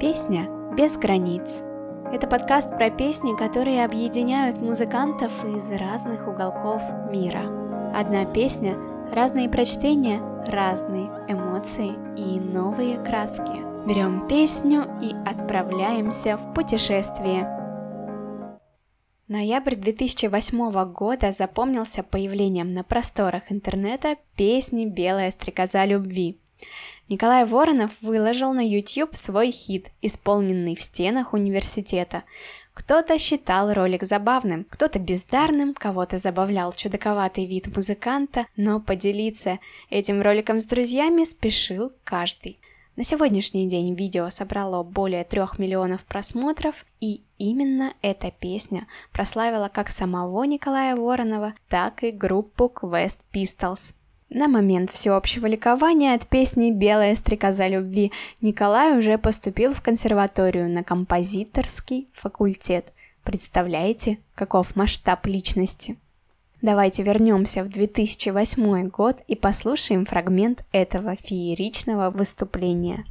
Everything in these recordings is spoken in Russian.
Песня без границ. Это подкаст про песни, которые объединяют музыкантов из разных уголков мира. Одна песня, разные прочтения, разные эмоции и новые краски. Берем песню и отправляемся в путешествие. Ноябрь 2008 года запомнился появлением на просторах интернета песни «Белая стрекоза любви». Николай Воронов выложил на YouTube свой хит, исполненный в стенах университета. Кто-то считал ролик забавным, кто-то бездарным, кого-то забавлял чудаковатый вид музыканта, но поделиться этим роликом с друзьями спешил каждый. На сегодняшний день видео собрало более трех миллионов просмотров, и именно эта песня прославила как самого Николая Воронова, так и группу Quest Pistols. На момент всеобщего ликования от песни «Белая стрекоза любви» Николай уже поступил в консерваторию на композиторский факультет. Представляете, каков масштаб личности? Давайте вернемся в 2008 год и послушаем фрагмент этого фееричного выступления.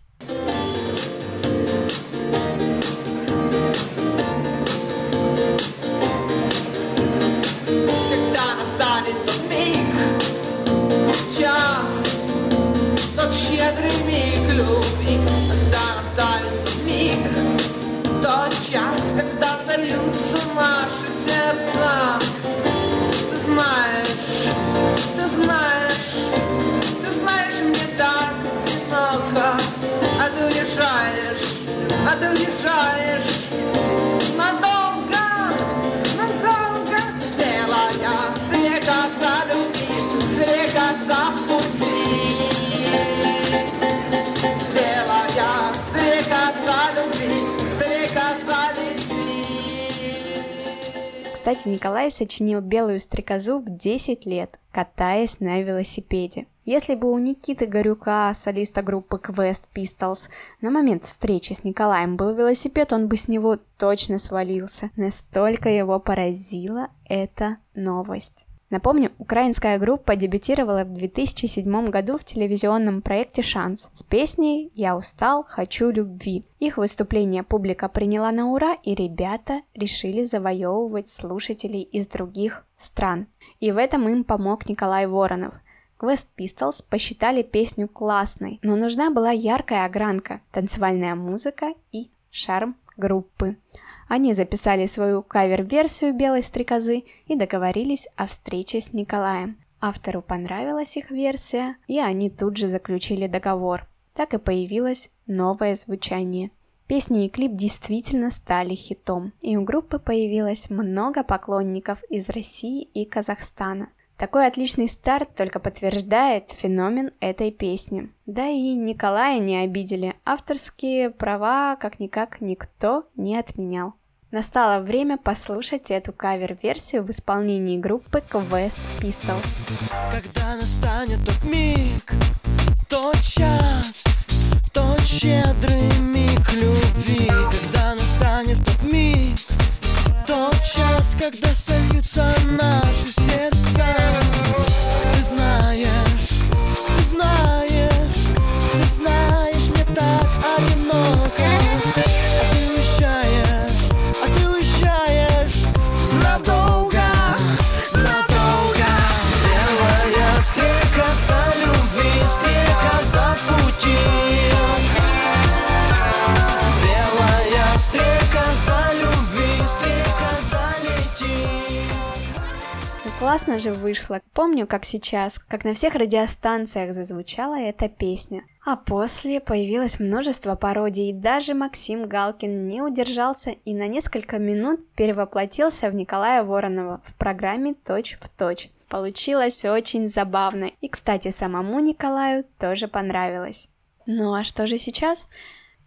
Кстати, Николай сочинил «Белую стрекозу» в 10 лет, катаясь на велосипеде. Если бы у Никиты Горюка, солиста группы Quest Pistols, на момент встречи с Николаем был велосипед, он бы с него точно свалился. Настолько его поразила эта новость. Напомню, украинская группа дебютировала в 2007 году в телевизионном проекте «Шанс» с песней «Я устал, хочу любви». Их выступление публика приняла на ура, и ребята решили завоевывать слушателей из других стран. И в этом им помог Николай Воронов. Quest Pistols посчитали песню классной, но нужна была яркая огранка, танцевальная музыка и шарм группы. Они записали свою кавер-версию «Белой стрекозы» и договорились о встрече с Николаем. Автору понравилась их версия, и они тут же заключили договор. Так и появилось новое звучание. Песни и клип действительно стали хитом, и у группы появилось много поклонников из России и Казахстана. Такой отличный старт только подтверждает феномен этой песни. Да и Николая не обидели, авторские права как-никак никто не отменял. Настало время послушать эту кавер-версию в исполнении группы Quest Pistols. Когда настанет тот миг, тот час, тот щедрый миг любви, когда настанет тот миг, тот час, когда сольются наши классно же вышло. Помню, как сейчас, как на всех радиостанциях зазвучала эта песня. А после появилось множество пародий, и даже Максим Галкин не удержался и на несколько минут перевоплотился в Николая Воронова в программе «Точь в точь». Получилось очень забавно, и, кстати, самому Николаю тоже понравилось. Ну а что же сейчас?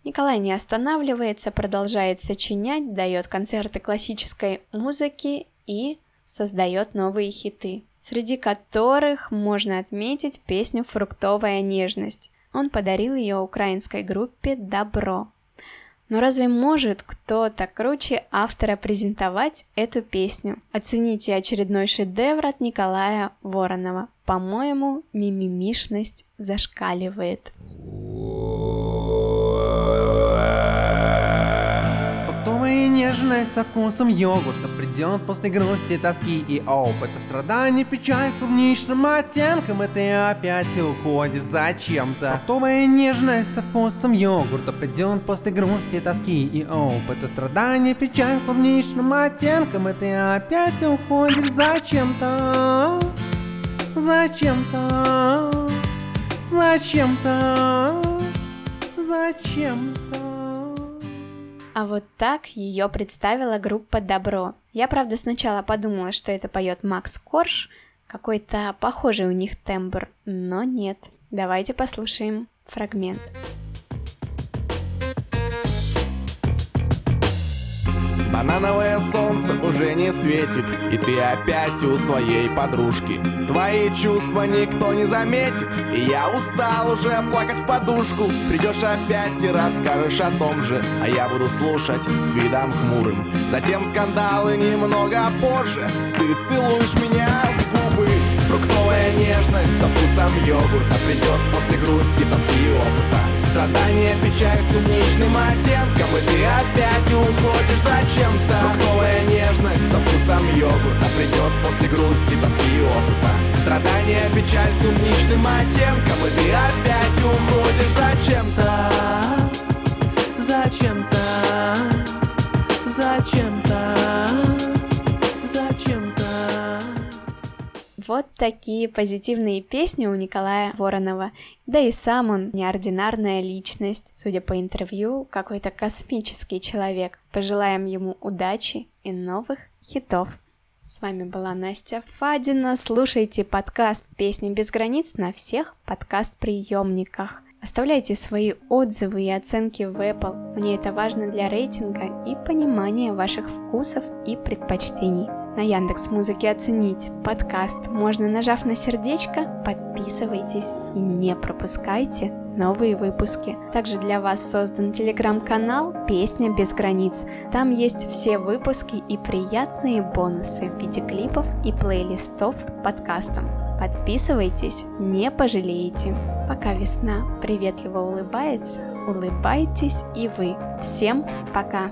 Николай не останавливается, продолжает сочинять, дает концерты классической музыки и создает новые хиты, среди которых можно отметить песню «Фруктовая нежность». Он подарил ее украинской группе «Добро». Но разве может кто-то круче автора презентовать эту песню? Оцените очередной шедевр от Николая Воронова. По-моему, мимимишность зашкаливает. Со вкусом йогурта Придет после грусти, тоски и опыта Страдания, печаль клубничным оттенком И ты опять уходишь зачем-то. Фруктовая нежность со вкусом йогурта Придет после грусти, тоски и опыта Страдания, печаль клубничным оттенком И ты опять уходишь зачем-то. Зачем-то. Зачем-то. Зачем-то а вот так ее представила группа Добро. Я, правда, сначала подумала, что это поет Макс Корж, какой-то похожий у них тембр, но нет. Давайте послушаем фрагмент. Банановое солнце уже не светит И ты опять у своей подружки. Твои чувства никто не заметит. И я устал уже плакать в подушку. Придешь опять и расскажешь о том же. А я буду слушать с видом хмурым. Затем скандалы немного позже. Ты целуешь меня в губы. Фруктовая нежность со вкусом йогурта Придет после грусти, тоски и опыта. Страдания, печаль с клубничным оттенком И ты опять уходишь зачем-то. Фруктовая нежность со вкусом йогурта Придет после грусти, тоски и опыта. Страдания, печаль с клубничным оттенком И ты опять уходишь зачем-то. Зачем-то. Зачем-то Вот такие позитивные песни у Николая Воронова. Да и сам он неординарная личность. Судя по интервью, какой-то космический человек. Пожелаем ему удачи и новых хитов. С вами была Настя Фадина. Слушайте подкаст «Песни без границ» на всех подкаст-приемниках. Оставляйте свои отзывы и оценки в Apple. Мне это важно для рейтинга и понимания ваших вкусов и предпочтений на Яндекс Музыке оценить подкаст можно, нажав на сердечко, подписывайтесь и не пропускайте новые выпуски. Также для вас создан телеграм-канал «Песня без границ». Там есть все выпуски и приятные бонусы в виде клипов и плейлистов к подкастам. Подписывайтесь, не пожалеете. Пока весна приветливо улыбается, улыбайтесь и вы. Всем пока!